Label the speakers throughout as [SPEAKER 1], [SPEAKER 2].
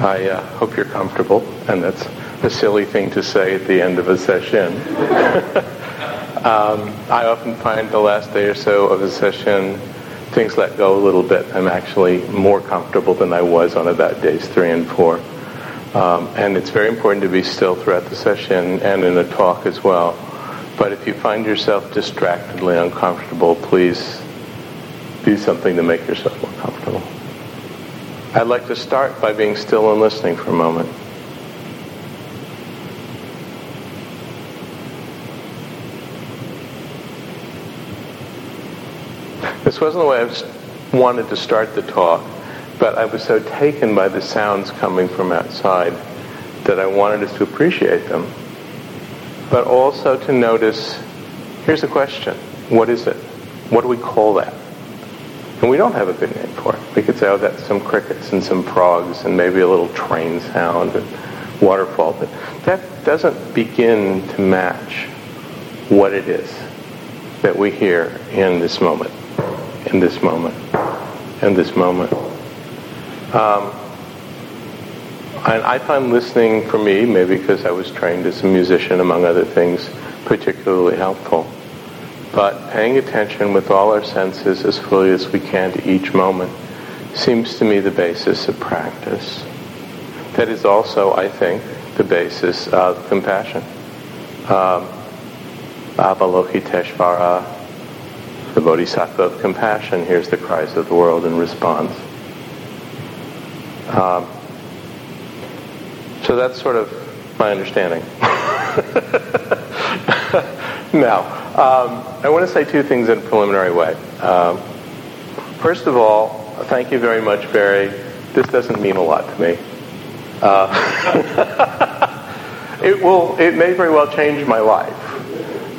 [SPEAKER 1] I uh, hope you're comfortable, and that's a silly thing to say at the end of a session. um, I often find the last day or so of a session, things let go a little bit. I'm actually more comfortable than I was on about days three and four. Um, and it's very important to be still throughout the session and in a talk as well. But if you find yourself distractedly uncomfortable, please do something to make yourself more comfortable. I'd like to start by being still and listening for a moment. This wasn't the way I wanted to start the talk, but I was so taken by the sounds coming from outside that I wanted us to appreciate them, but also to notice here's a question what is it? What do we call that? And we don't have a good name for. We could say, oh, that's some crickets and some frogs and maybe a little train sound and waterfall. But that doesn't begin to match what it is that we hear in this moment, in this moment, in this moment. Um, and I find listening for me, maybe because I was trained as a musician, among other things, particularly helpful. But paying attention with all our senses as fully as we can to each moment seems to me the basis of practice. That is also, I think, the basis of compassion. Um, Avalokiteshvara, the Bodhisattva of compassion, hears the cries of the world and responds. Um, so that's sort of my understanding. now, um, I want to say two things in a preliminary way. Um, first of all, thank you very much, Barry. This doesn't mean a lot to me. Uh, it will. It may very well change my life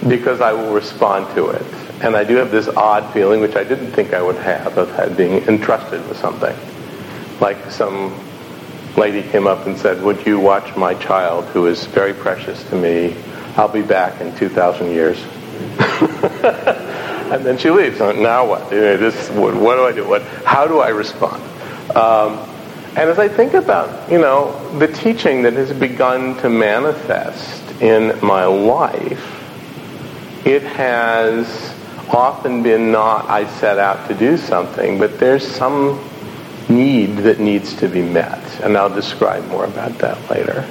[SPEAKER 1] because I will respond to it. And I do have this odd feeling, which I didn't think I would have, of being entrusted with something. Like some lady came up and said, "Would you watch my child, who is very precious to me? I'll be back in 2,000 years." and then she leaves. Now what? This, what, what, do I do? What, how do I respond? Um, and as I think about, you know, the teaching that has begun to manifest in my life, it has often been not I set out to do something, but there's some need that needs to be met. And I'll describe more about that later.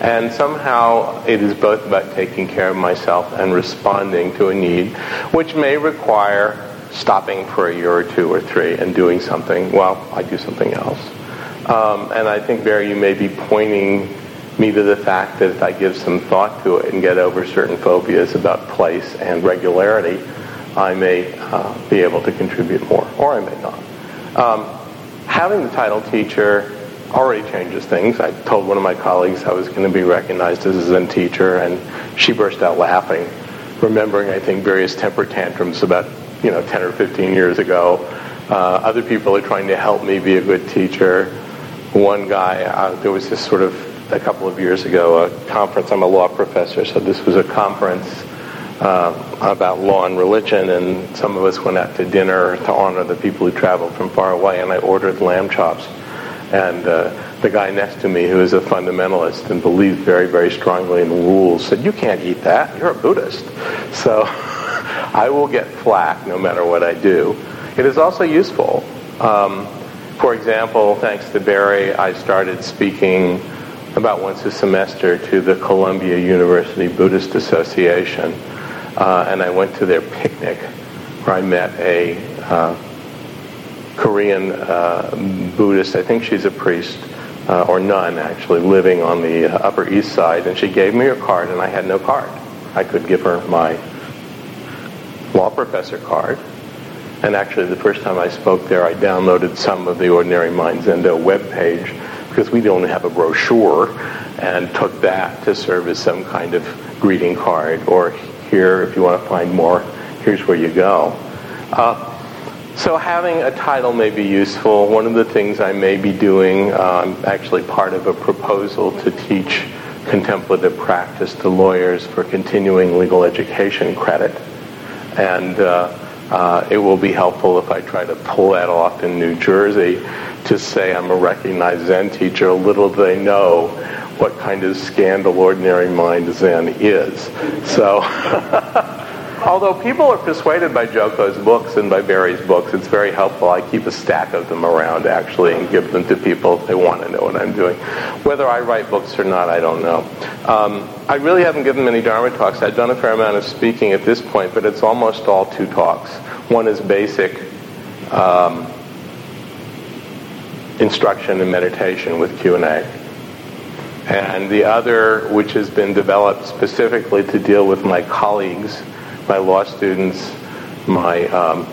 [SPEAKER 1] And somehow it is both about taking care of myself and responding to a need, which may require stopping for a year or two or three and doing something while I do something else. Um, and I think, Barry, you may be pointing me to the fact that if I give some thought to it and get over certain phobias about place and regularity, I may uh, be able to contribute more, or I may not. Um, having the title teacher already changes things. I told one of my colleagues I was going to be recognized as a Zen teacher, and she burst out laughing, remembering, I think, various temper tantrums about, you know, 10 or 15 years ago. Uh, other people are trying to help me be a good teacher. One guy, uh, there was this sort of, a couple of years ago, a conference. I'm a law professor, so this was a conference uh, about law and religion, and some of us went out to dinner to honor the people who traveled from far away, and I ordered lamb chops. And uh, the guy next to me, who is a fundamentalist and believes very, very strongly in the rules, said, You can't eat that. You're a Buddhist. So I will get flack no matter what I do. It is also useful. Um, for example, thanks to Barry, I started speaking about once a semester to the Columbia University Buddhist Association. Uh, and I went to their picnic where I met a uh, Korean uh, Buddhist. I think she's a priest uh, or nun, actually, living on the uh, Upper East Side. And she gave me her card, and I had no card. I could give her my law professor card. And actually, the first time I spoke there, I downloaded some of the Ordinary Mind Zendo web page because we don't have a brochure, and took that to serve as some kind of greeting card. Or here, if you want to find more, here's where you go. Uh, so having a title may be useful. One of the things I may be doing, uh, I'm actually part of a proposal to teach contemplative practice to lawyers for continuing legal education credit. And uh, uh, it will be helpful if I try to pull that off in New Jersey to say I'm a recognized Zen teacher. Little do they know what kind of scandal ordinary mind Zen is. So although people are persuaded by Joko's books and by Barry's books, it's very helpful. I keep a stack of them around actually and give them to people if they want to know what I'm doing. Whether I write books or not, I don't know. Um, I really haven't given many Dharma talks. I've done a fair amount of speaking at this point, but it's almost all two talks. One is basic um, instruction and meditation with Q&A and the other, which has been developed specifically to deal with my colleagues my law students, my um,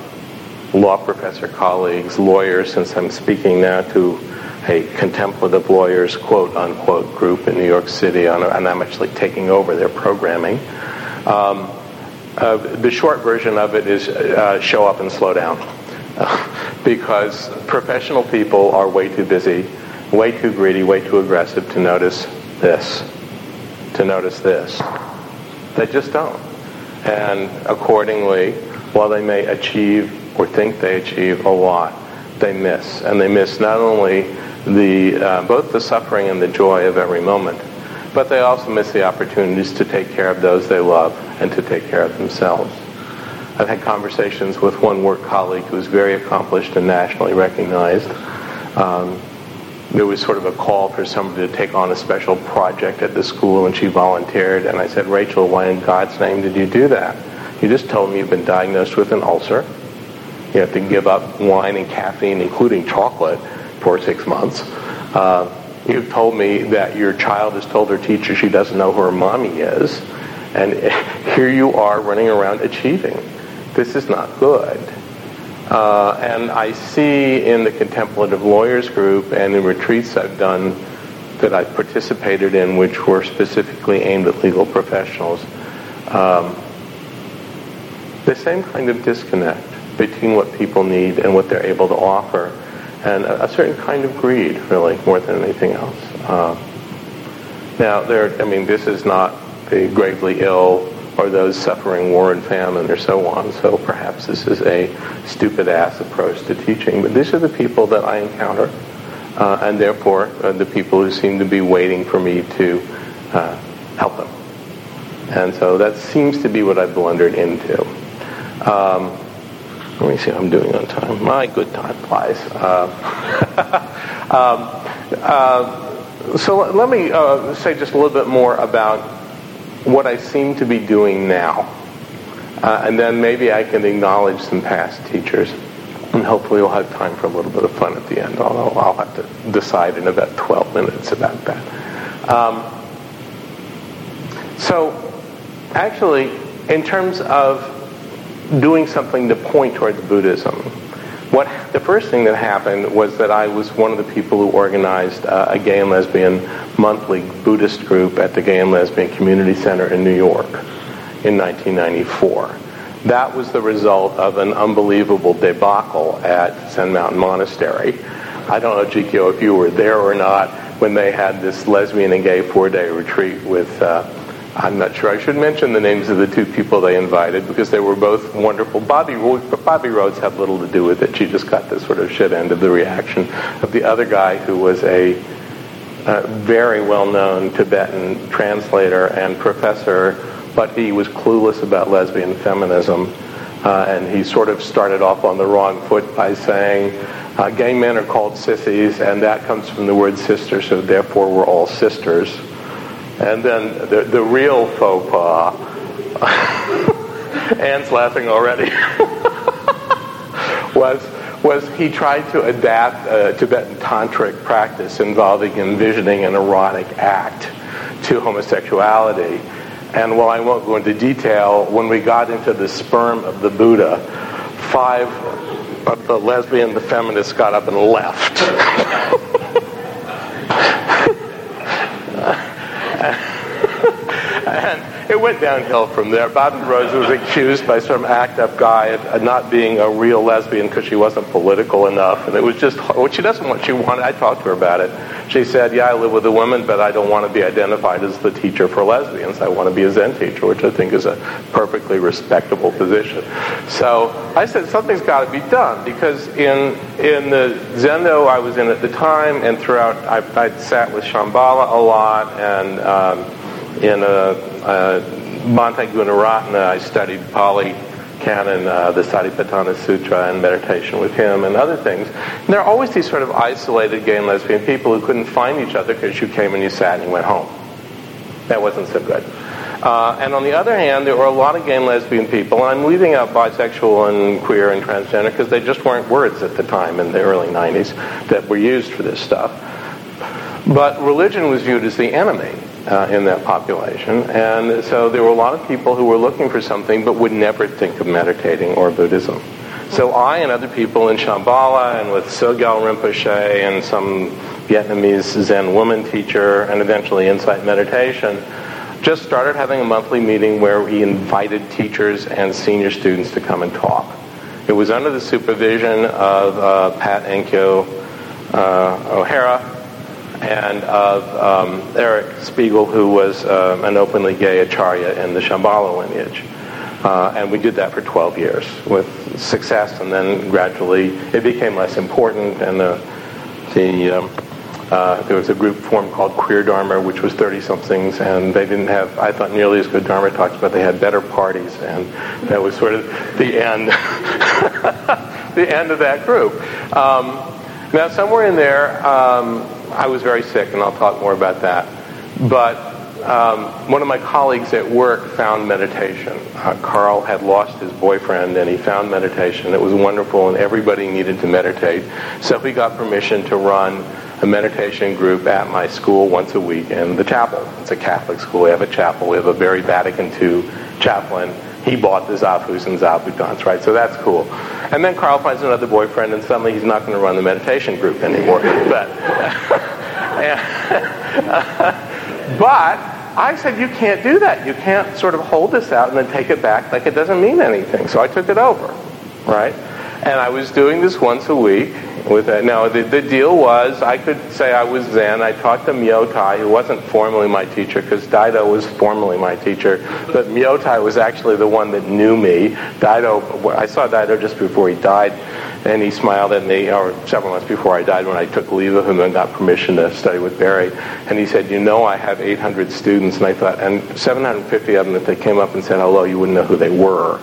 [SPEAKER 1] law professor colleagues, lawyers, since I'm speaking now to a contemplative lawyers quote unquote group in New York City, and I'm actually taking over their programming. Um, uh, the short version of it is uh, show up and slow down. because professional people are way too busy, way too greedy, way too aggressive to notice this, to notice this. They just don't. And accordingly, while they may achieve or think they achieve a lot, they miss. And they miss not only the, uh, both the suffering and the joy of every moment, but they also miss the opportunities to take care of those they love and to take care of themselves. I've had conversations with one work colleague who is very accomplished and nationally recognized. Um, there was sort of a call for somebody to take on a special project at the school, and she volunteered. And I said, Rachel, why in God's name did you do that? You just told me you've been diagnosed with an ulcer. You have to give up wine and caffeine, including chocolate, for six months. Uh, you've told me that your child has told her teacher she doesn't know who her mommy is. And here you are running around achieving. This is not good. Uh, and I see in the contemplative lawyers group and in retreats I've done that I've participated in, which were specifically aimed at legal professionals, um, the same kind of disconnect between what people need and what they're able to offer, and a, a certain kind of greed, really, more than anything else. Uh, now, there, I mean, this is not the gravely ill or those suffering war and famine or so on. So perhaps this is a stupid ass approach to teaching. But these are the people that I encounter, uh, and therefore uh, the people who seem to be waiting for me to uh, help them. And so that seems to be what I've blundered into. Um, let me see how I'm doing on time. My good time flies. Uh, um, uh, so let me uh, say just a little bit more about what I seem to be doing now. Uh, and then maybe I can acknowledge some past teachers. And hopefully we'll have time for a little bit of fun at the end, although I'll have to decide in about 12 minutes about that. Um, so, actually, in terms of doing something to point towards Buddhism, what the first thing that happened was that I was one of the people who organized uh, a gay and lesbian monthly Buddhist group at the Gay and Lesbian Community Center in New York in 1994. That was the result of an unbelievable debacle at Zen Mountain Monastery. I don't know, Jikyo, if you were there or not when they had this lesbian and gay four-day retreat with uh, I'm not sure I should mention the names of the two people they invited because they were both wonderful. Bobby, Bobby Rhodes had little to do with it. She just got the sort of shit end of the reaction of the other guy who was a, a very well-known Tibetan translator and professor, but he was clueless about lesbian feminism. Uh, and he sort of started off on the wrong foot by saying, uh, gay men are called sissies, and that comes from the word sister, so therefore we're all sisters. And then the, the real faux pas, Anne's laughing already, was, was he tried to adapt a Tibetan tantric practice involving envisioning an erotic act to homosexuality. And while I won't go into detail, when we got into the sperm of the Buddha, five of the lesbian, the feminists got up and left. it went downhill from there. Bobby Rhodes was accused by some act-up guy of not being a real lesbian because she wasn't political enough, and it was just what she doesn't want. She wanted. I talked to her about it. She said, "Yeah, I live with a woman, but I don't want to be identified as the teacher for lesbians. I want to be a Zen teacher, which I think is a perfectly respectable position." So I said, "Something's got to be done because in in the Zendo I was in at the time, and throughout, I, I'd sat with Shambhala a lot, and um, in a, a Bhante Gunaratana, I studied Pali Canon, uh, the Satipatthana Sutra, and meditation with him, and other things. And there are always these sort of isolated gay and lesbian people who couldn't find each other because you came and you sat and you went home. That wasn't so good. Uh, and on the other hand, there were a lot of gay and lesbian people, and I'm leaving out bisexual and queer and transgender because they just weren't words at the time in the early 90s that were used for this stuff. But religion was viewed as the enemy uh, in that population, and so there were a lot of people who were looking for something but would never think of meditating or Buddhism. So I and other people in Shambhala and with Sogyal Rinpoche and some Vietnamese Zen woman teacher and eventually Insight Meditation just started having a monthly meeting where we invited teachers and senior students to come and talk. It was under the supervision of uh, Pat Enkyo uh, O'Hara and of um, Eric Spiegel, who was uh, an openly gay acharya in the Shambhala lineage. Uh, and we did that for 12 years with success, and then gradually it became less important, and the, the um, uh, there was a group formed called Queer Dharma, which was 30-somethings, and they didn't have, I thought, nearly as good Dharma talks, but they had better parties, and that was sort of the end, the end of that group. Um, now, somewhere in there, um, I was very sick, and I'll talk more about that. But um, one of my colleagues at work found meditation. Uh, Carl had lost his boyfriend, and he found meditation. It was wonderful, and everybody needed to meditate. So he got permission to run a meditation group at my school once a week in the chapel. It's a Catholic school. We have a chapel. We have a very Vatican II chaplain. He bought the Zafus and Zabutons, right? So that's cool. And then Carl finds another boyfriend, and suddenly he's not going to run the meditation group anymore. but, but I said, you can't do that. You can't sort of hold this out and then take it back like it doesn't mean anything. So I took it over, right? And I was doing this once a week with that. No, the, the deal was I could say I was Zen. I talked to Myotai, who wasn't formally my teacher because Daido was formally my teacher, but Myotai was actually the one that knew me. Daido, I saw Daido just before he died, and he smiled at me, or several months before I died when I took leave of him and got permission to study with Barry. And he said, you know I have 800 students, and I thought, and 750 of them, if they came up and said hello, you wouldn't know who they were.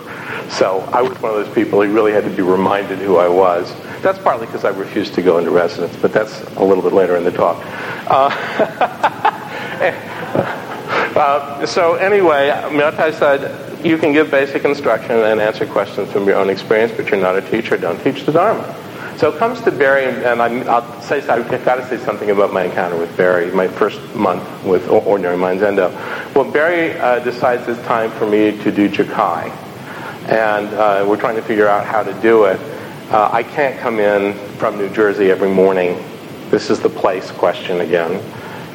[SPEAKER 1] So I was one of those people who really had to be reminded who I was. That's partly because I refused to go into residence, but that's a little bit later in the talk. Uh, uh, so anyway, Myotai said, you can give basic instruction and answer questions from your own experience, but you're not a teacher. Don't teach the Dharma. So it comes to Barry, and I, will say I've got to say something about my encounter with Barry, my first month with Ordinary Mind Zendo. Well, Barry uh, decides it's time for me to do Jukai and uh, we're trying to figure out how to do it. Uh, I can't come in from New Jersey every morning. This is the place question again.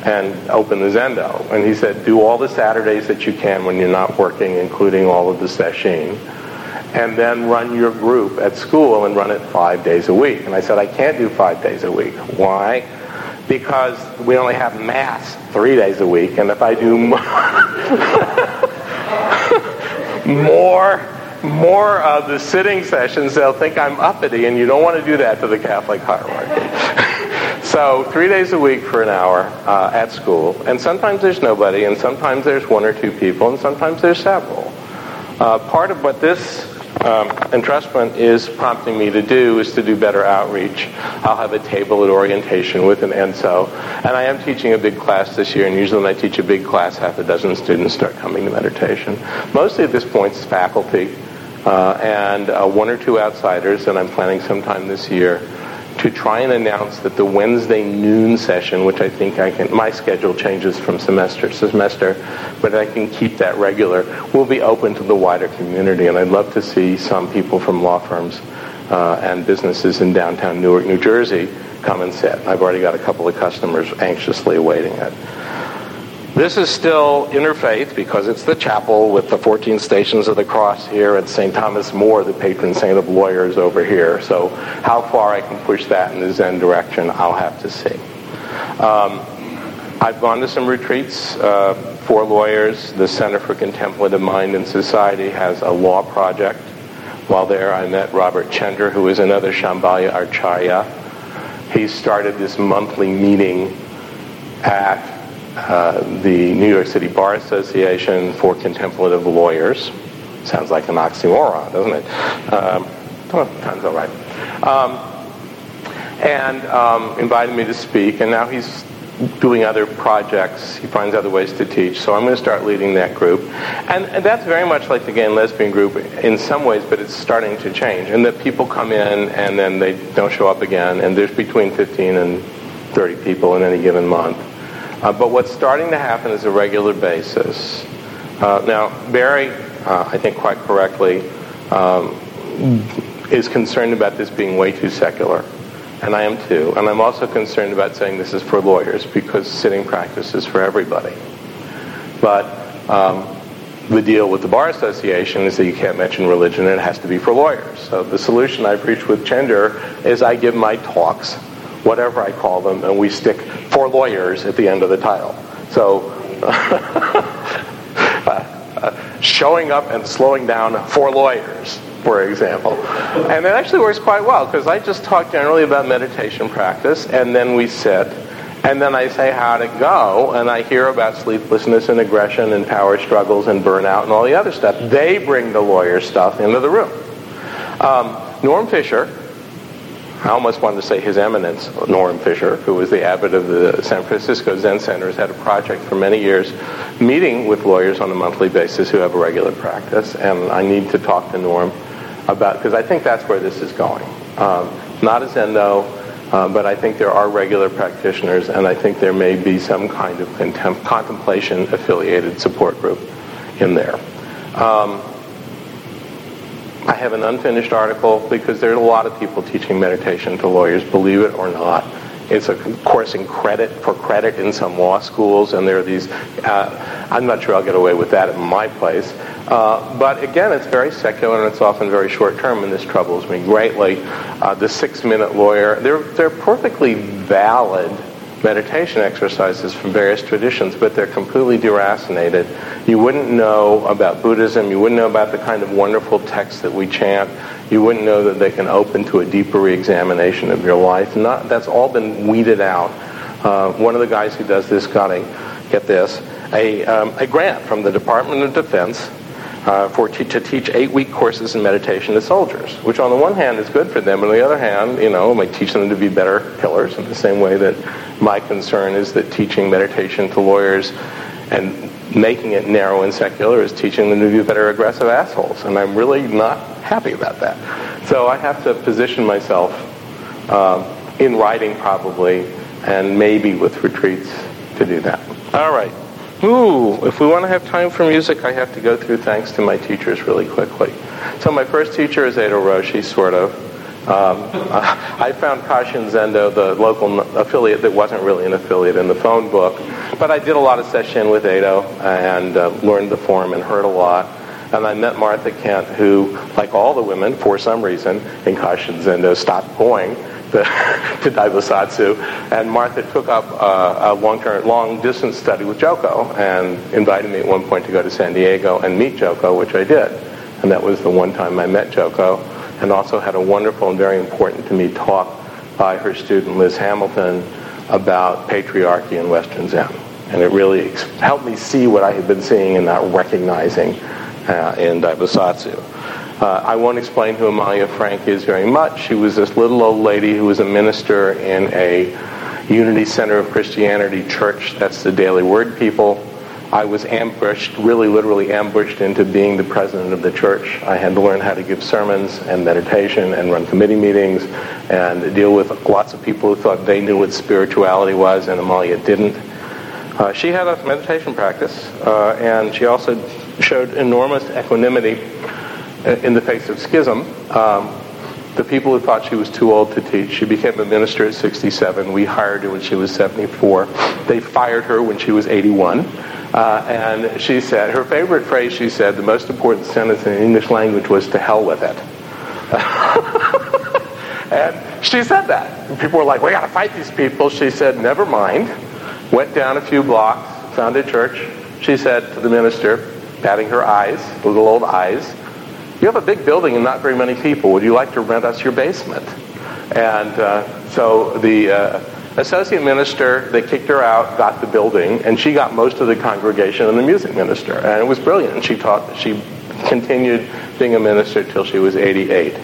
[SPEAKER 1] And open the Zendo. And he said, do all the Saturdays that you can when you're not working, including all of the session. And then run your group at school and run it five days a week. And I said, I can't do five days a week. Why? Because we only have mass three days a week. And if I do more more of the sitting sessions, they'll think I'm uppity, and you don't want to do that to the Catholic hierarchy. so, three days a week for an hour uh, at school, and sometimes there's nobody, and sometimes there's one or two people, and sometimes there's several. Uh, part of what this um, entrustment is prompting me to do is to do better outreach. I'll have a table at orientation with an ENSO, and I am teaching a big class this year, and usually when I teach a big class, half a dozen students start coming to meditation. Mostly at this point, it's faculty and uh, one or two outsiders, and I'm planning sometime this year to try and announce that the Wednesday noon session, which I think I can, my schedule changes from semester to semester, but I can keep that regular, will be open to the wider community. And I'd love to see some people from law firms uh, and businesses in downtown Newark, New Jersey come and sit. I've already got a couple of customers anxiously awaiting it. This is still interfaith because it's the chapel with the 14 stations of the cross here and St. Thomas More, the patron saint of lawyers over here. So how far I can push that in the Zen direction, I'll have to see. Um, I've gone to some retreats uh, for lawyers. The Center for Contemplative Mind and Society has a law project. While there, I met Robert Chender, who is another Shambhala Acharya. He started this monthly meeting at uh, the New York City Bar Association for Contemplative Lawyers. Sounds like an oxymoron, doesn't it? Um, time's all right. Um, and um, invited me to speak, and now he's doing other projects. He finds other ways to teach. So I'm going to start leading that group. And, and, that's very much like the gay and lesbian group in some ways, but it's starting to change. And that people come in and then they don't show up again. And there's between 15 and 30 people in any given month. Uh, but what's starting to happen is a regular basis. Uh, now, Barry, uh, I think quite correctly, um, is concerned about this being way too secular. And I am too. And I'm also concerned about saying this is for lawyers because sitting practice is for everybody. But um, the deal with the Bar Association is that you can't mention religion and it has to be for lawyers. So the solution I've reached with Chender is I give my talks whatever I call them, and we stick for lawyers at the end of the title. So, uh, showing up and slowing down for lawyers, for example. And it actually works quite well because I just talk generally about meditation practice, and then we sit, and then I say how to go, and I hear about sleeplessness and aggression and power struggles and burnout and all the other stuff. They bring the lawyer stuff into the room. Um, Norm Fischer, I almost wanted to say His Eminence, Norm Fischer, who was the abbot of the San Francisco Zen Center, has had a project for many years meeting with lawyers on a monthly basis who have a regular practice. And I need to talk to Norm about, because I think that's where this is going. Um, not a Zen, though, uh, but I think there are regular practitioners, and I think there may be some kind of contem- contemplation affiliated support group in there. Um, I have an unfinished article because there are a lot of people teaching meditation to lawyers, believe it or not. It's a course in credit for credit in some law schools, and there are these. Uh, I'm not sure I'll get away with that at my place. Uh, but again, it's very secular and it's often very short term, and this troubles me greatly. Uh, the six minute lawyer, they're, they're perfectly valid meditation exercises from various traditions, but they're completely deracinated. You wouldn't know about Buddhism. You wouldn't know about the kind of wonderful texts that we chant. You wouldn't know that they can open to a deeper reexamination of your life. Not, that's all been weeded out. Uh, one of the guys who does this got a, get this, a, um, a grant from the Department of Defense uh, for to teach eight-week courses in meditation to soldiers, which on the one hand is good for them, on the other hand, you know, might teach them to be better killers in the same way that my concern is that teaching meditation to lawyers and making it narrow and secular is teaching them to be better aggressive assholes, and I'm really not happy about that. So I have to position myself uh, in writing probably, and maybe with retreats to do that. All right. Ooh, if we want to have time for music, I have to go through thanks to my teachers really quickly. So my first teacher is Eido Roshi, sort of. Um, I found Kashin Zendo, the local affiliate that wasn't really an affiliate in the phone book, but I did a lot of session with Eido and uh, learned the form and heard a lot. And I met Martha Kent, who, like all the women, for some reason, in Kashin Zendo, stopped going to, to Daibosatsu. And Martha took up uh, a long-term, long-distance study with Joko and invited me at one point to go to San Diego and meet Joko, which I did. And that was the one time I met Joko. And also had a wonderful and very important to me talk by her student Liz Hamilton about patriarchy in Western Zen. And it really helped me see what I had been seeing and not recognizing uh, in Daibosatsu. Uh, I won't explain who Amalia Frank is very much. She was this little old lady who was a minister in a Unity Center of Christianity church. That's the Daily Word people. I was ambushed, really literally ambushed into being the president of the church. I had to learn how to give sermons and meditation and run committee meetings and deal with lots of people who thought they knew what spirituality was and Amalia didn't. Uh, she had a meditation practice uh, and she also showed enormous equanimity in the face of schism, um, the people who thought she was too old to teach, she became a minister at 67. We hired her when she was 74. They fired her when she was 81. Uh, and she said, her favorite phrase, she said, the most important sentence in the English language was to hell with it. and she said that. People were like, we got to fight these people. She said, never mind. Went down a few blocks, found a church. She said to the minister, batting her eyes, little old eyes, you have a big building and not very many people. Would you like to rent us your basement? And uh, so the uh, associate minister, they kicked her out, got the building, and she got most of the congregation and the music minister. And it was brilliant. She taught, she continued being a minister till she was 88.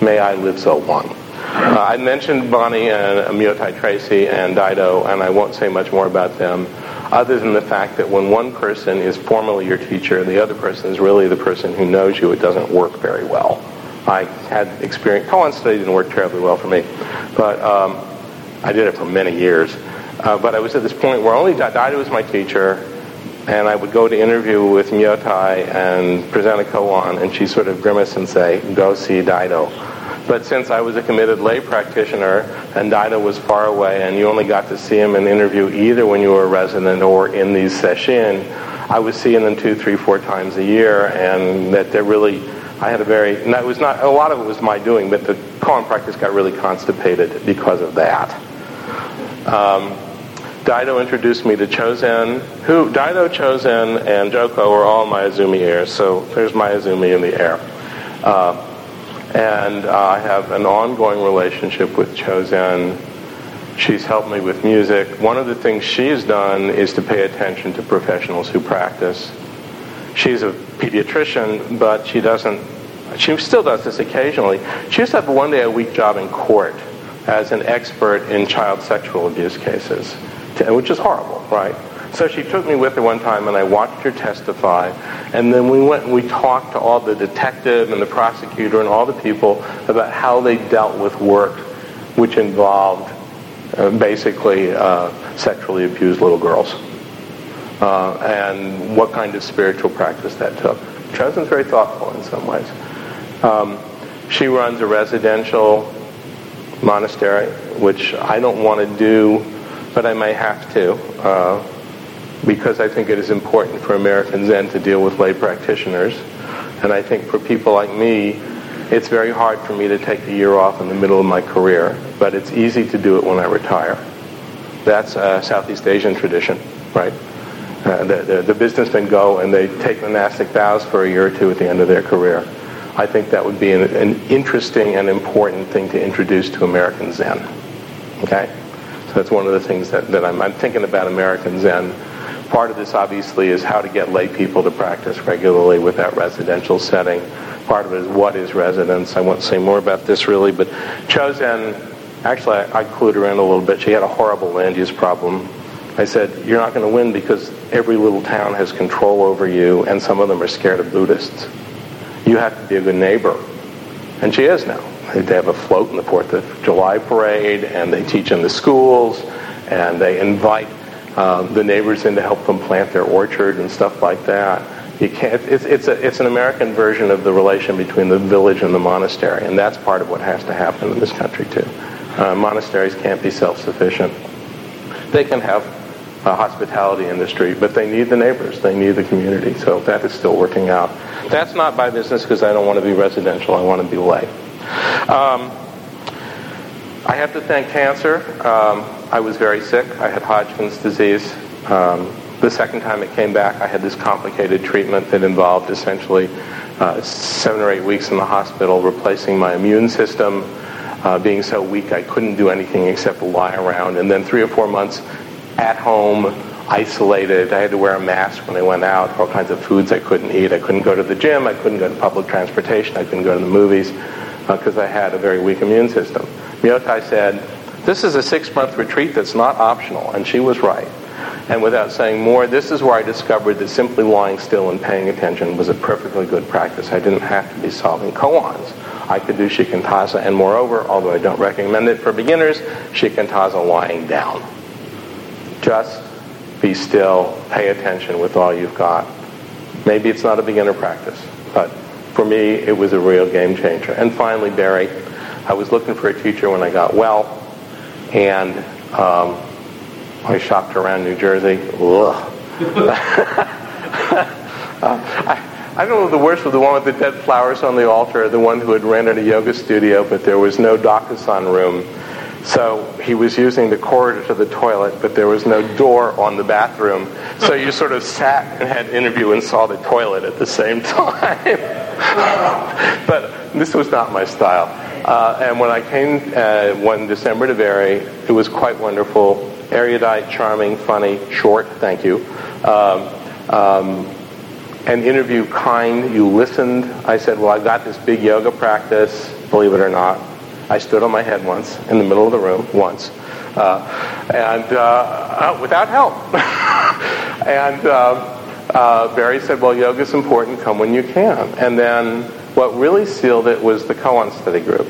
[SPEAKER 1] May I live so long. Uh, I mentioned Bonnie and Myotai Tracy and Daido, and I won't say much more about them, other than the fact that when one person is formally your teacher and the other person is really the person who knows you, it doesn't work very well. I had experience. Koan study didn't work terribly well for me, but um, I did it for many years. Uh, but I was at this point where only Daido was my teacher, and I would go to interview with Myotai and present a koan, and she sort of grimace and say, "Go see Daido." But since I was a committed lay practitioner and Daido was far away, and you only got to see him and interview either when you were a resident or in these sessions, I was seeing them two, three, four times a year, and that they're really I had a very, and that was not, a lot of it was my doing, but the koan practice got really constipated because of that. Um, Daido introduced me to Chozen, who, Daido, Chozen, and Joko were all Maezumi heirs, so there's Maezumi in the air. Uh, and I have an ongoing relationship with Chozen. She's helped me with music. One of the things she's done is to pay attention to professionals who practice. She's a pediatrician, but she doesn't, she still does this occasionally. She used to have a one day a week job in court as an expert in child sexual abuse cases, which is horrible, right? So she took me with her one time and I watched her testify. And then we went and we talked to all the detective and the prosecutor and all the people about how they dealt with work which involved uh, basically uh, sexually abused little girls uh, and what kind of spiritual practice that took. Chozen's very thoughtful in some ways. Um, she runs a residential monastery, which I don't want to do, but I may have to, uh, because I think it is important for American Zen to deal with lay practitioners. And I think for people like me, it's very hard for me to take a year off in the middle of my career, but it's easy to do it when I retire. That's a Southeast Asian tradition, right? Uh, the, the, the, businessmen go and they take monastic vows for a year or two at the end of their career. I think that would be an, an interesting and important thing to introduce to American Zen. Okay? So that's one of the things that, that I'm, I'm thinking about American Zen. Part of this, obviously, is how to get lay people to practice regularly with that residential setting. Part of it is what is residence. I won't say more about this really, but Chozen, actually, I, I clued her in a little bit. She had a horrible land use problem I said, You're not going to win because every little town has control over you, and some of them are scared of Buddhists. You have to be a good neighbor. And she is now. They have a float in the 4th of July parade, and they teach in the schools, and they invite um, the neighbors in to help them plant their orchard and stuff like that. You can't, it's, it's, a, it's an American version of the relation between the village and the monastery, and that's part of what has to happen in this country, too. Uh, monasteries can't be self sufficient. They can have uh, hospitality industry, but they need the neighbors, they need the community. So that is still working out. That's not by business because I don't want to be residential. I want to be lay. Um, I have to thank cancer. Um, I was very sick. I had Hodgkin's disease. Um, the second time it came back, I had this complicated treatment that involved essentially uh, seven or eight weeks in the hospital, replacing my immune system, uh, being so weak I couldn't do anything except lie around, and then three or four months at home, isolated. I had to wear a mask when I went out, all kinds of foods I couldn't eat. I couldn't go to the gym. I couldn't go to public transportation. I couldn't go to the movies because uh, I had a very weak immune system. Myotai said, this is a six-month retreat that's not optional, and she was right. And without saying more, this is where I discovered that simply lying still and paying attention was a perfectly good practice. I didn't have to be solving koans. I could do shikantaza, and moreover, although I don't recommend it for beginners, shikantaza lying down. Just be still, pay attention with all you've got. Maybe it's not a beginner practice, but for me, it was a real game changer. And finally, Barry, I was looking for a teacher when I got well, and um, I shopped around New Jersey. Ugh. uh, I, I don't know the worst was the one with the dead flowers on the altar, the one who had rented a yoga studio, but there was no Dokusan room. So he was using the corridor to the toilet, but there was no door on the bathroom. So you sort of sat and had interview and saw the toilet at the same time. but this was not my style. Uh, and when I came uh, one December to Barry, it was quite wonderful, erudite, charming, funny, short, thank you. Um, um, an interview kind, you listened. I said, well, I've got this big yoga practice, believe it or not. I stood on my head once in the middle of the room, once, uh, and uh, uh, without help. and uh, uh, Barry said, well, yoga's important, come when you can. And then what really sealed it was the koan study group,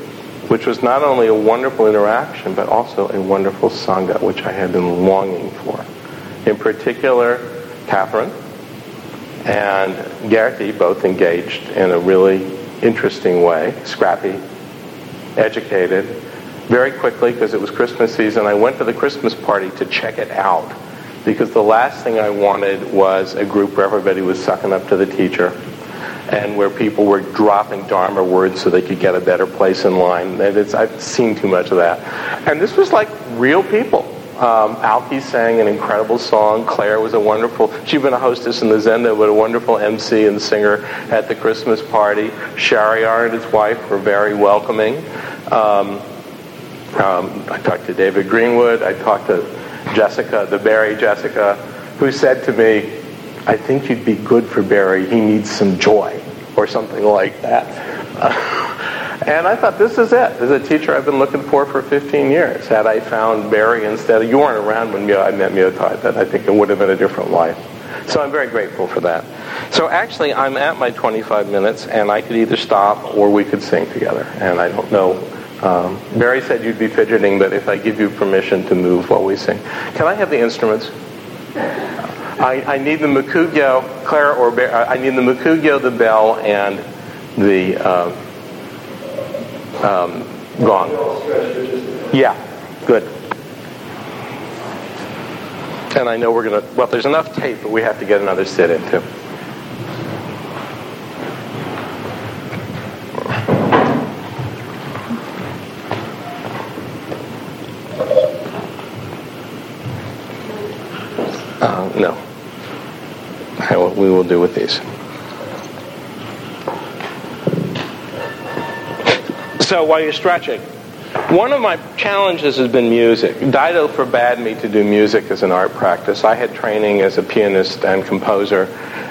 [SPEAKER 1] which was not only a wonderful interaction, but also a wonderful sangha, which I had been longing for. In particular, Catherine and Gertie both engaged in a really interesting way, scrappy, educated very quickly because it was Christmas season. I went to the Christmas party to check it out because the last thing I wanted was a group where everybody was sucking up to the teacher and where people were dropping Dharma words so they could get a better place in line. I've seen too much of that. And this was like real people. Um, Alki sang an incredible song. Claire was a wonderful, she'd been a hostess in the Zendo, but a wonderful MC and singer at the Christmas party. Shariar and his wife were very welcoming. Um, um, I talked to David Greenwood. I talked to Jessica, the Barre Jessica, who said to me, I think you'd be good for Barry. He needs some joy, or something like that. Uh, And I thought, this is it. Is a teacher I've been looking for for 15 years. Had I found Barry instead of, you weren't around when I met Myotai, that I think it would have been a different life. So I'm very grateful for that. So actually, I'm at my 25 minutes, and I could either stop or we could sing together. And I don't know. Um, Barry said you'd be fidgeting, but if I give you permission to move while we sing. Can I have the instruments? I, I need the mokugyo, Claire or Barry, I need the mokugyo, the bell, and the uh, um, gone. Yeah, good. And I know we're going to, well, there's enough tape, but we have to get another sit in too. Uh, no. we will do with these. So while you're stretching, one of my challenges has been music. Daido forbade me to do music as an art practice. I had training as a pianist and composer,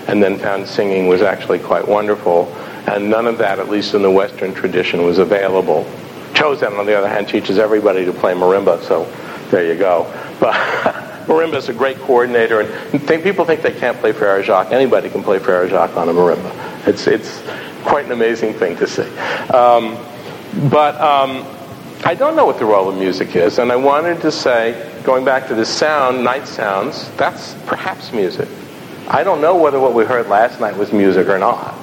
[SPEAKER 1] and then found singing was actually quite wonderful. And none of that, at least in the Western tradition, was available. Chozen, on the other hand, teaches everybody to play marimba, so there you go. But marimba is a great coordinator, and think, people think they can't play Frere Jacques. Anybody can play Frere Jacques on a marimba. It's, it's quite an amazing thing to see. Um, but um, I don't know what the role of music is, and I wanted to say, going back to the sound, night sounds, that's perhaps music. I don't know whether what we heard last night was music or not.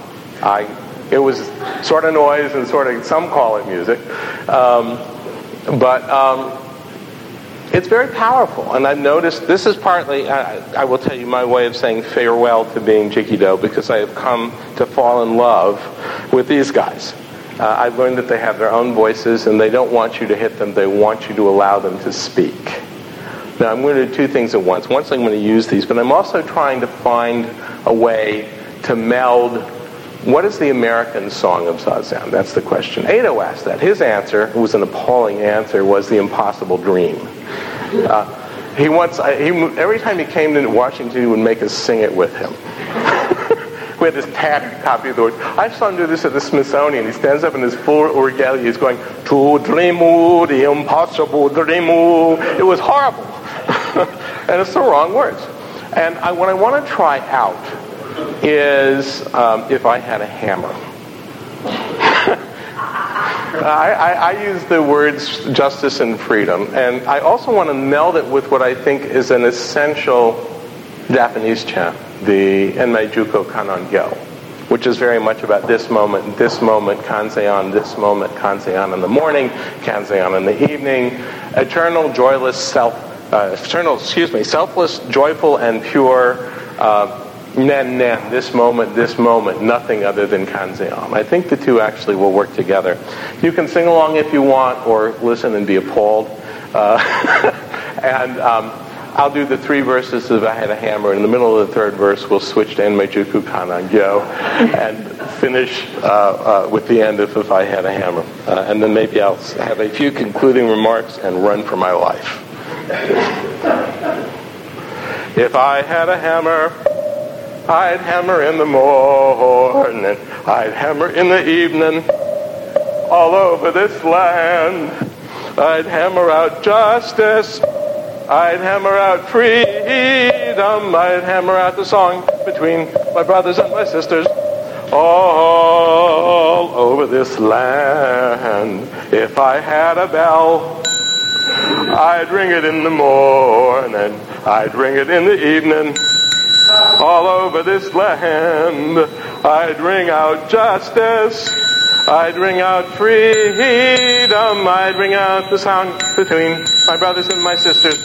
[SPEAKER 1] I, it was sort of noise and sort of, some call it music. Um, but um, it's very powerful. And I've noticed this is partly, I, I, will tell you, my way of saying farewell to being Jikido because I have come to fall in love with these guys. Uh, I've learned that they have their own voices and they don't want you to hit them, they want you to allow them to speak. Now, I'm going to do two things at once. Once, I'm going to use these, but I'm also trying to find a way to meld what is the American song of Zazen? That's the question. Eido asked that. His answer, it was an appalling answer, was the impossible dream. Uh, he once, he, every time he came to Washington, he would make us sing it with him. we had this tattered copy of the words. I saw him do this at the Smithsonian. He stands up in his full regalia. He's going, to dreamu, the impossible dreamu. It was horrible. and it's the wrong words. And I, what I want to try out is um, if I had a hammer. I, I, I, use the words justice and freedom, and I also want to meld it with what I think is an essential Japanese chant the Enmei-jukku Kannon Gyo, which is very much about this moment, this moment, Kanzeon, this moment, Kanzeon in the morning, Kanzeon in the evening, eternal, joyless self uh, eternal, excuse me, selfless, joyful, and pure. Uh, nen nen, this moment, this moment, nothing other than kanzeon. I think the two actually will work together. You can sing along if you want, or listen and be appalled. Uh, and um, I'll do the three verses of I Had a Hammer. In the middle of the third verse, we'll switch to Enmei-jukku Kannongyo and finish uh, uh, with the end of If I Had a Hammer. Uh, and then maybe I'll have a few concluding remarks and run for my life. if I had a hammer, I'd hammer in the morning, I'd hammer in the evening, all over this land. I'd hammer out justice. I'd hammer out freedom. I'd hammer out the song between my brothers and my sisters all over this land. If I had a bell, I'd ring it in the morning. I'd ring it in the evening. All over this land, I'd ring out justice. I'd ring out freedom. I'd ring out the sound between my brothers and my sisters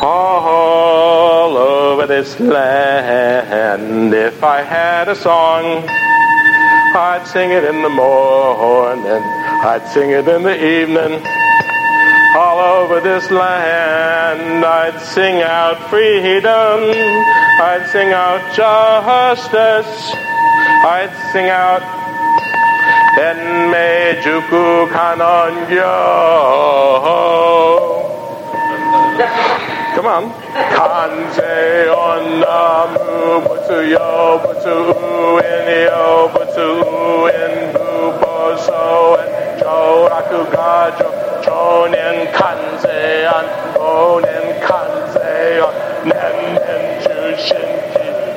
[SPEAKER 1] all over this land. If I had a song, I'd sing it in the morning. I'd sing it in the evening. All over this land, I'd sing out freedom. I'd sing out justice. I'd sing out Enmei-jukku Kannongyo. Come on. Kanze onamu butsu yo butsu in yo butsu in bu so and jo raku gajo chonin kanze an onin kanze on nen nen jushin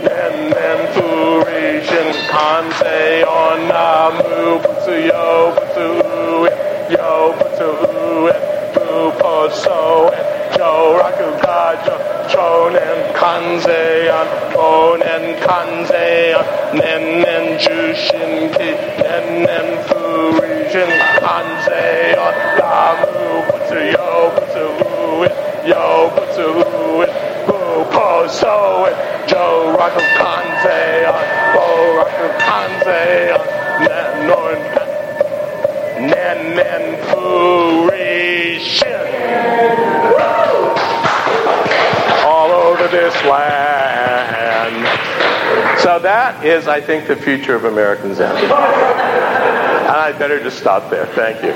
[SPEAKER 1] nen nen furishin kanze onamu butsu yo butsu yo butsu bu po so jo raku gajo chonen kanze an onen kanze an nen nen jushin ki nen nen furishin kanze on lamu butsu yo butsu yo butsu bu po so jo raku kanze on bo raku kanze on nen non this land. So that is, I think, the future of American Zen. And I better just stop there. Thank you.